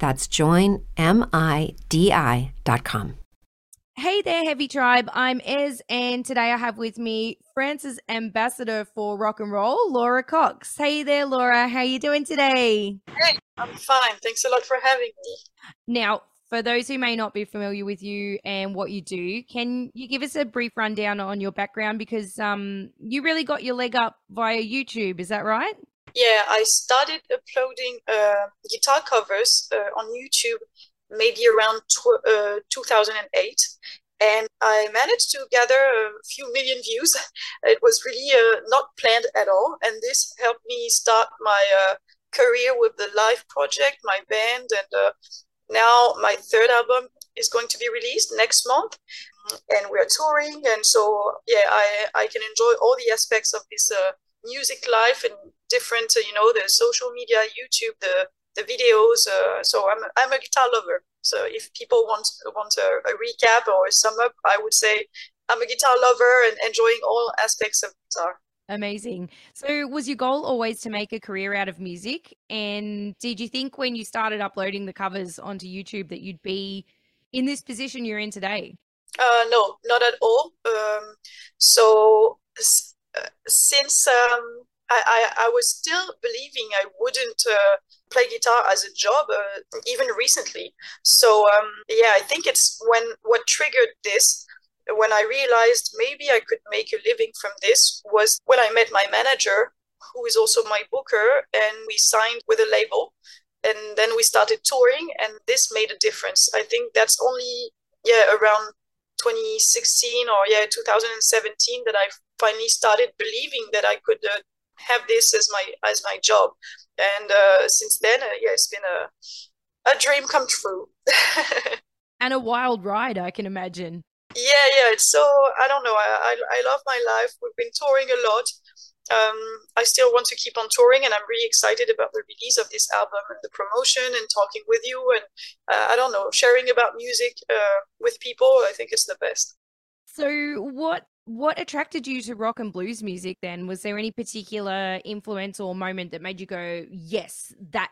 That's joinmidi.com. Hey there, Heavy Tribe. I'm Ez, and today I have with me France's ambassador for rock and roll, Laura Cox. Hey there, Laura. How you doing today? Hey, I'm fine. Thanks a lot for having me. Now, for those who may not be familiar with you and what you do, can you give us a brief rundown on your background? Because um, you really got your leg up via YouTube, is that right? Yeah, I started uploading uh, guitar covers uh, on YouTube maybe around tw- uh, 2008 and I managed to gather a few million views. It was really uh, not planned at all, and this helped me start my uh, career with the live project, my band, and uh, now my third album is going to be released next month, and we're touring, and so yeah, I I can enjoy all the aspects of this music life and different, uh, you know, the social media, YouTube, the the videos. Uh, so I'm I'm a guitar lover. So if people want want a, a recap or a sum up, I would say I'm a guitar lover and enjoying all aspects of guitar. Amazing. So, was your goal always to make a career out of music? And did you think when you started uploading the covers onto YouTube that you'd be in this position you're in today? Uh, no, not at all. Um, so, uh, since um, I, I, I, was still believing I wouldn't uh, play guitar as a job, uh, even recently. So, um, yeah, I think it's when what triggered this when I realized maybe I could make a living from this was when I met my manager, who is also my booker, and we signed with a label. And then we started touring, and this made a difference. I think that's only, yeah, around 2016 or, yeah, 2017 that I finally started believing that I could uh, have this as my as my job. And uh, since then uh, yeah it's been a a dream come true. And a wild ride i can imagine. Yeah yeah it's so i don't know I, I, I love my life. We've been touring a lot. Um, i still want to keep on touring and i'm really excited about the release of this album and the promotion and talking with you and uh, i don't know sharing about music uh, with people. I think it's the best. So what what attracted you to rock and blues music then? Was there any particular influence or moment that made you go yes that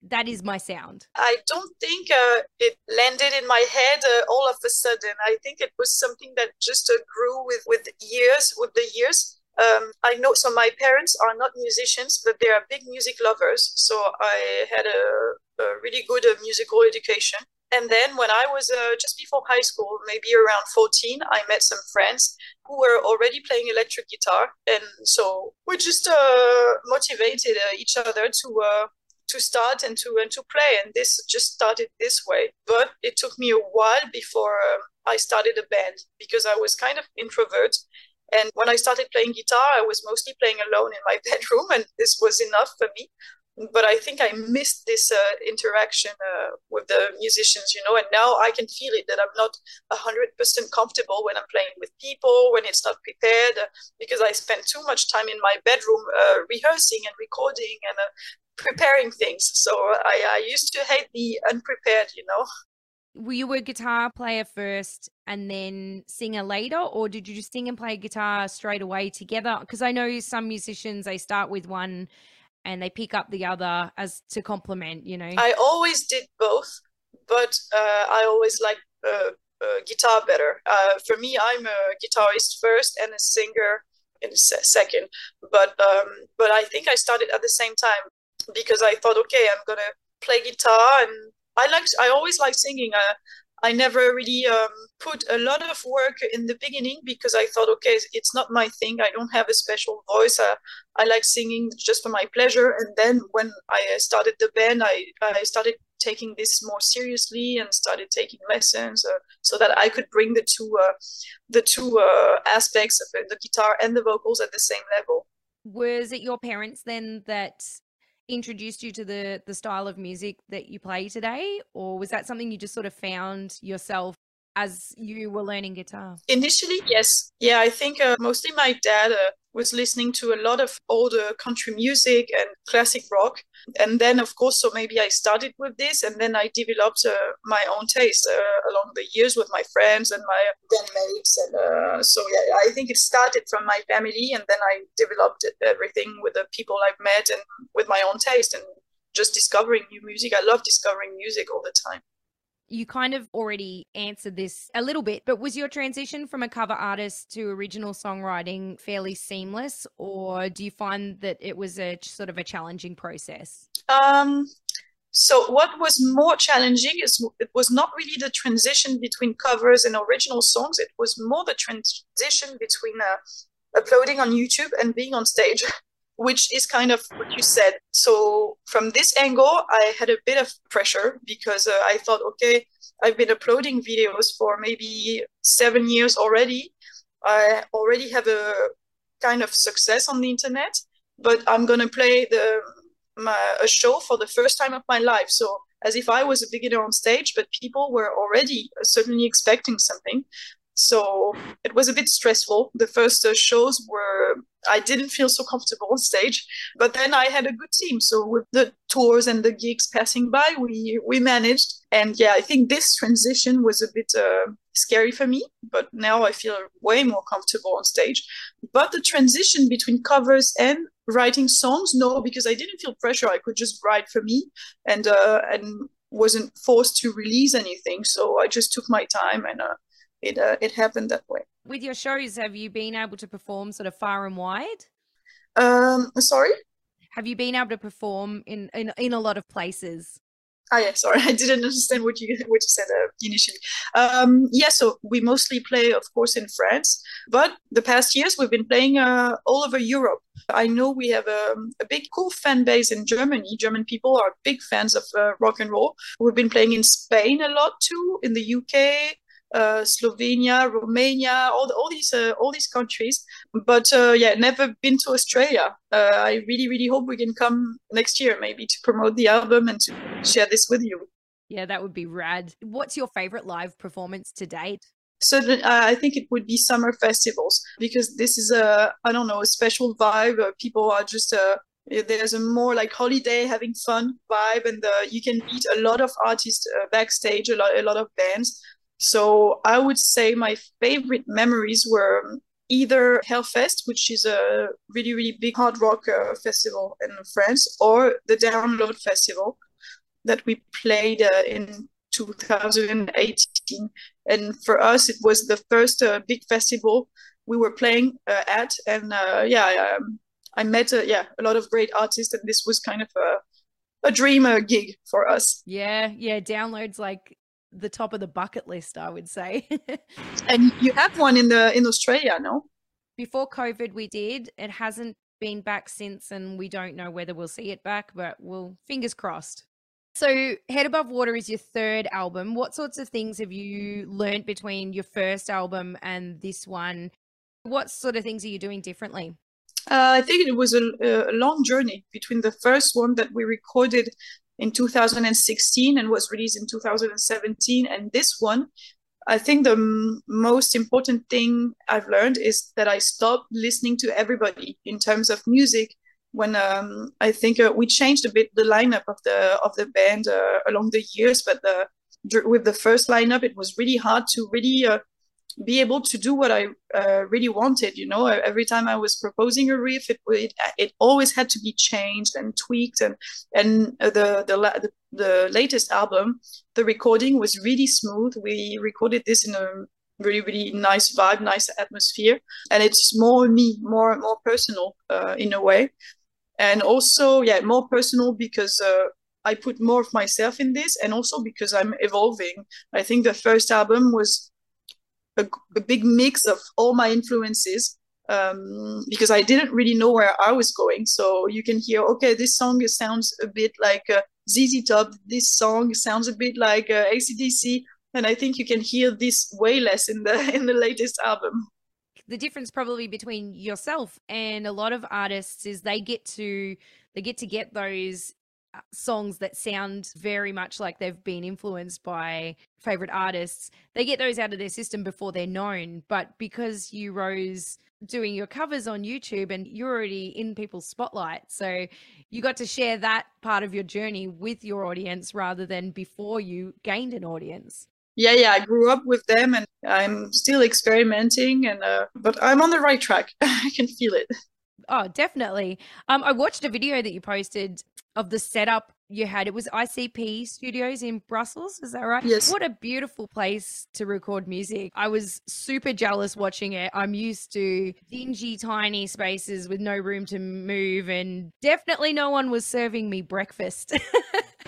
that is my sound i don't think uh, it landed in my head uh, all of a sudden. I think it was something that just uh, grew with with years with the years. Um, i know so my parents are not musicians but they are big music lovers. So i had a, a really good uh, musical education and then when I was uh, just before high school, maybe around 14, I met some friends who were already playing electric guitar. And so we just uh, motivated uh, each other to uh, to start and to and to play. And this just started this way. But it took me a while before um, I started a band because I was kind of introvert. And when I started playing guitar, I was mostly playing alone in my bedroom, and this was enough for me but I think I missed this uh, interaction uh, with the musicians, you know, and now I can feel it that I'm not 100% comfortable when I'm playing with people, when it's not prepared, uh, because I spend too much time in my bedroom uh, rehearsing and recording and uh, preparing things. So I, I used to hate the unprepared, you know. Were you a guitar player first and then singer later, or did you just sing and play guitar straight away together? Because I know some musicians, they start with one and they pick up the other as to complement you know? I always did both but uh, i always like uh, uh, guitar better. Uh, for me i'm a guitarist first and a singer in a second but um, but i think i started at the same time because i thought okay i'm gonna play guitar and i like i always like singing. Uh, I never really um, put a lot of work in the beginning because I thought, okay, it's not my thing. I don't have a special voice. I, I like singing just for my pleasure. And then when I started the band, I, I started taking this more seriously and started taking lessons uh, so that I could bring the two uh, the two uh, aspects of the guitar and the vocals at the same level. Was it your parents then that introduced you to the the style of music that you play today? Or was that something you just sort of found yourself as you were learning guitar? Initially, yes. Yeah, I think uh, mostly my dad uh, was listening to a lot of older country music and classic rock. And then, of course, so maybe I started with this and then I developed uh, my own taste uh, along the years with my friends and my bandmates. And uh, so, yeah, I think it started from my family and then I developed everything with the people I've met and with my own taste and just discovering new music. I love discovering music all the time you kind of already answered this a little bit, but was your transition from a cover artist to original songwriting fairly seamless, or do you find that it was a sort of a challenging process? Um, so what was more challenging is it was not really the transition between covers and original songs. It was more the transition between uh, uploading on YouTube and being on stage. which is kind of what you said. So from this angle, I had a bit of pressure because uh, I thought, okay, I've been uploading videos for maybe seven years already. I already have a kind of success on the internet, but I'm gonna play the my, a show for the first time of my life. So as if I was a beginner on stage, but people were already certainly expecting something. So it was a bit stressful. The first uh, shows were, I didn't feel so comfortable on stage, but then I had a good team. So with the tours and the gigs passing by, we, we managed. And yeah, I think this transition was a bit uh, scary for me, but now I feel way more comfortable on stage. But the transition between covers and writing songs, no, because I didn't feel pressure. I could just write for me and, uh, and wasn't forced to release anything. So I just took my time and, uh, it uh, it happened that way. With your shows, have you been able to perform sort of far and wide? Um, sorry. Have you been able to perform in in, in a lot of places? Ah, yeah, sorry, I didn't understand what you what you said uh, initially. Um, yeah, so we mostly play, of course, in France, but the past years we've been playing uh, all over Europe. I know we have a, um, a, big, cool fan base in Germany. German people are big fans of uh, rock and roll. We've been playing in Spain a lot too, in the UK, uh, Slovenia, Romania, all the, all these uh, all these countries. But uh, yeah, never been to Australia. Uh, I really really hope we can come next year, maybe to promote the album and to share this with you. Yeah, that would be rad. What's your favorite live performance to date? So I think it would be summer festivals because this is a I don't know a special vibe. people are just uh, there's a more like holiday having fun vibe and uh, you can meet a lot of artists uh, backstage a lot a lot of bands so I would say my favorite memories were either Hellfest, which is a really, really big hard rock uh, festival in France, or the Download Festival that we played uh, in 2018. And for us, it was the first uh, big festival we were playing uh, at. And uh, yeah, um, I met uh, yeah a lot of great artists, and this was kind of a a dreamer gig for us. Yeah, yeah. Downloads like the top of the bucket list, I would say. and you have one in the in Australia, no? Before COVID, we did. It hasn't been back since, and we don't know whether we'll see it back, but we'll fingers crossed. So, Head Above Water is your third album. What sorts of things have you learned between your first album and this one? What sort of things are you doing differently? Uh, I think it was a, a, long journey between the first one that we recorded in 2016 and was released in 2017. And this one, I think the m- most important thing I've learned is that I stopped listening to everybody in terms of music. When um, I think uh, we changed a bit the lineup of the of the band uh, along the years, but the with the first lineup, it was really hard to really uh, be able to do what I uh, really wanted. You know, every time I was proposing a riff, it, it it always had to be changed and tweaked. And and the the the, latest album, the recording was really smooth. We recorded this in a really really nice vibe, nice atmosphere, and it's more me, more more personal uh, in a way, and also yeah, more personal because. Uh, I put more of myself in this, and also because I'm evolving. I think the first album was a, a big mix of all my influences um, because I didn't really know where I was going. So you can hear, okay, this song sounds a bit like uh, ZZ Top. This song sounds a bit like uh, ACDC, and I think you can hear this way less in the in the latest album. The difference probably between yourself and a lot of artists is they get to they get to get those songs that sound very much like they've been influenced by favorite artists. They get those out of their system before they're known, but because you rose doing your covers on YouTube and you're already in people's spotlight. So you got to share that part of your journey with your audience rather than before you gained an audience. Yeah, yeah, I grew up with them and I'm still experimenting and uh, but I'm on the right track. I can feel it. Oh, definitely. Um, I watched a video that you posted of the setup you had. It was ICP Studios in Brussels. Is that right? Yes. What a beautiful place to record music. I was super jealous watching it. I'm used to dingy, tiny spaces with no room to move, and definitely no one was serving me breakfast.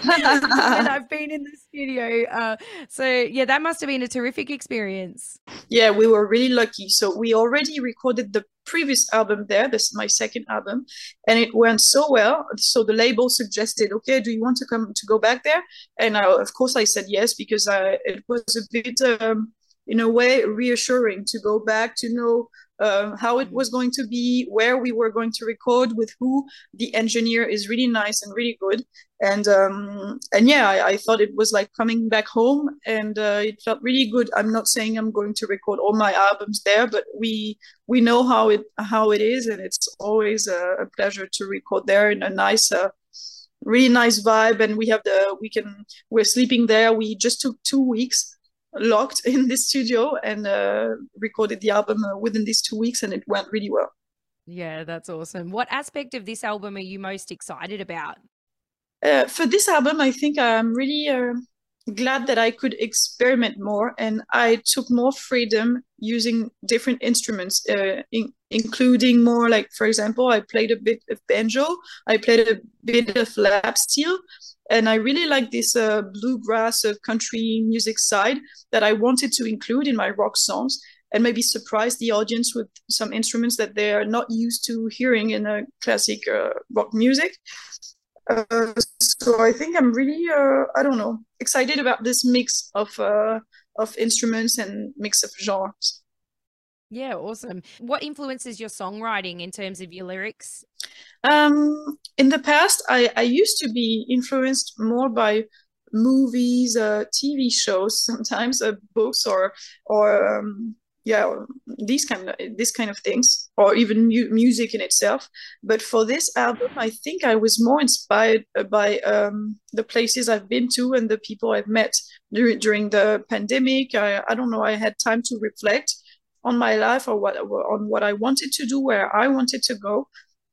and I've been in the studio. Uh, so yeah, that must have been a terrific experience. Yeah, we were really lucky. So we already recorded the previous album there. This is my second album, and it went so well. So the label suggested, okay, do you want to come to go back there? And I, of course, I said yes because I, it was a bit, um, in a way, reassuring to go back to know uh, how it was going to be, where we were going to record, with who. The engineer is really nice and really good, and um, and yeah, I, I, thought it was like coming back home, and uh, it felt really good. I'm not saying I'm going to record all my albums there, but we we know how it how it is, and it's always a, a pleasure to record there in a nice. Uh, really nice vibe and we have the we can we're sleeping there we just took two weeks locked in this studio and uh, recorded the album uh, within these two weeks, and it went really well. Yeah, that's awesome. What aspect of this album are you most excited about? Uh, for this album, I think I'm really uh, glad that I could experiment more and I took more freedom using different instruments, uh, in, including more like, for example, I played a bit of banjo, I played a bit of lap steel, and I really like this uh, bluegrass uh, country music side that I wanted to include in my rock songs and maybe surprise the audience with some instruments that they're not used to hearing in a classic uh, rock music. Uh, so I think I'm really, uh, I don't know, excited about this mix of uh, of instruments and mix of genres. Yeah, awesome. What influences your songwriting in terms of your lyrics? Um, in the past, I, I used to be influenced more by movies, uh, TV shows, sometimes uh, books, or or um, yeah, these kind of these kind of things, or even mu- music in itself. But for this album, I think I was more inspired by um, the places I've been to and the people I've met during during the pandemic. I, I don't know. I had time to reflect on my life or what on what I wanted to do, where I wanted to go,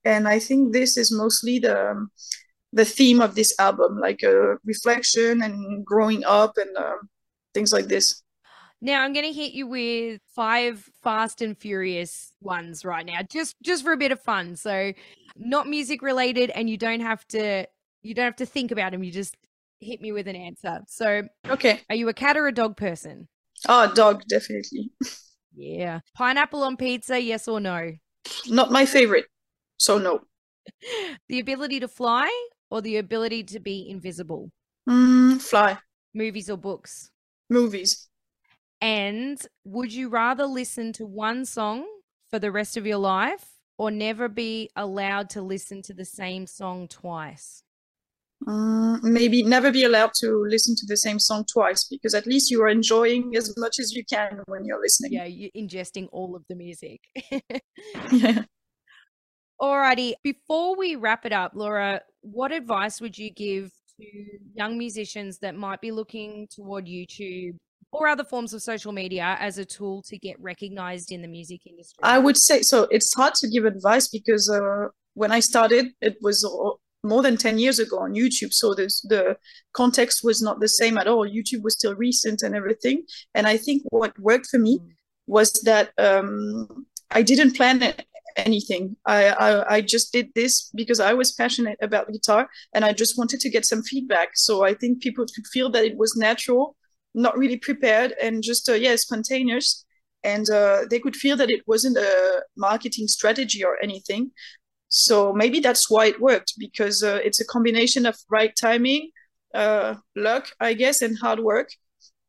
and I think this is mostly the the theme of this album, like a reflection and growing up and uh, things like this. Now I'm going to hit you with five fast and furious ones right now, just just for a bit of fun. So, not music related, and you don't have to you don't have to think about them. You just hit me with an answer. So, okay, are you a cat or a dog person? Oh, dog, definitely. Yeah. Pineapple on pizza, yes or no? Not my favorite. So no. the ability to fly or the ability to be invisible? Mm, fly. Movies or books? Movies. And would you rather listen to one song for the rest of your life or never be allowed to listen to the same song twice? Mm, maybe never be allowed to listen to the same song twice because at least you are enjoying as much as you can when you're listening. Yeah, you're ingesting all of the music. yeah. Alrighty, before we wrap it up, Laura, what advice would you give to young musicians that might be looking toward YouTube or other forms of social media as a tool to get recognized in the music industry? I would say so. It's hard to give advice because uh, when I started, it was more than 10 years ago on YouTube. So this, the context was not the same at all. YouTube was still recent and everything. And I think what worked for me mm. was that um, I didn't plan anything. I, I, I just did this because I was passionate about guitar and I just wanted to get some feedback. So I think people could feel that it was natural, not really prepared, and just uh, yeah, spontaneous. And uh, they could feel that it wasn't a marketing strategy or anything. So maybe that's why it worked because uh, it's a combination of right timing, uh, luck, I guess, and hard work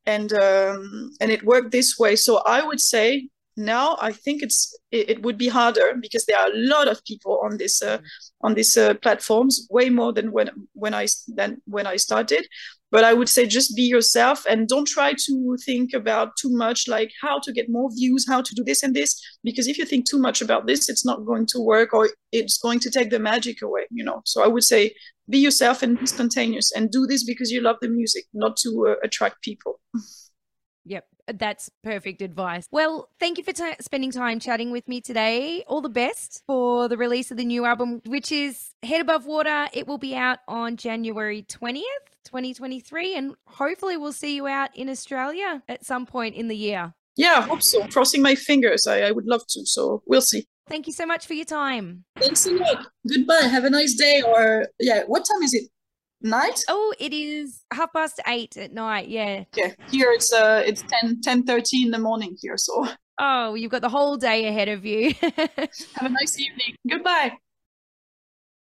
and um, and it worked this way. So I would say now I think it's it, it, would be harder because there are a lot of people on this uh, on these uh, platforms, way more than when when I than when I started. But I would say just be yourself and don't try to think about too much like how to get more views, how to do this and this. Because if you think too much about this, it's not going to work or it's going to take the magic away. You know. So I would say be yourself and be spontaneous and do this because you love the music, not to uh, attract people. Yep, that's perfect advice. Well, thank you for t- spending time chatting with me today. All the best for the release of the new album, which is Head Above Water. It will be out on January 20th, 2023, and hopefully we'll see you out in Australia at some point in the year. Yeah, I hope so. Crossing my fingers. I, I would love to. So we'll see. Thank you so much for your time. Thanks a lot. Goodbye. Have a nice day. Or, yeah, what time is it? Night? Oh, it is half past eight at night. Yeah. Yeah. Here it's uh it's 10 10 30 in the morning here. So Oh, you've got the whole day ahead of you. Have a nice evening. Goodbye.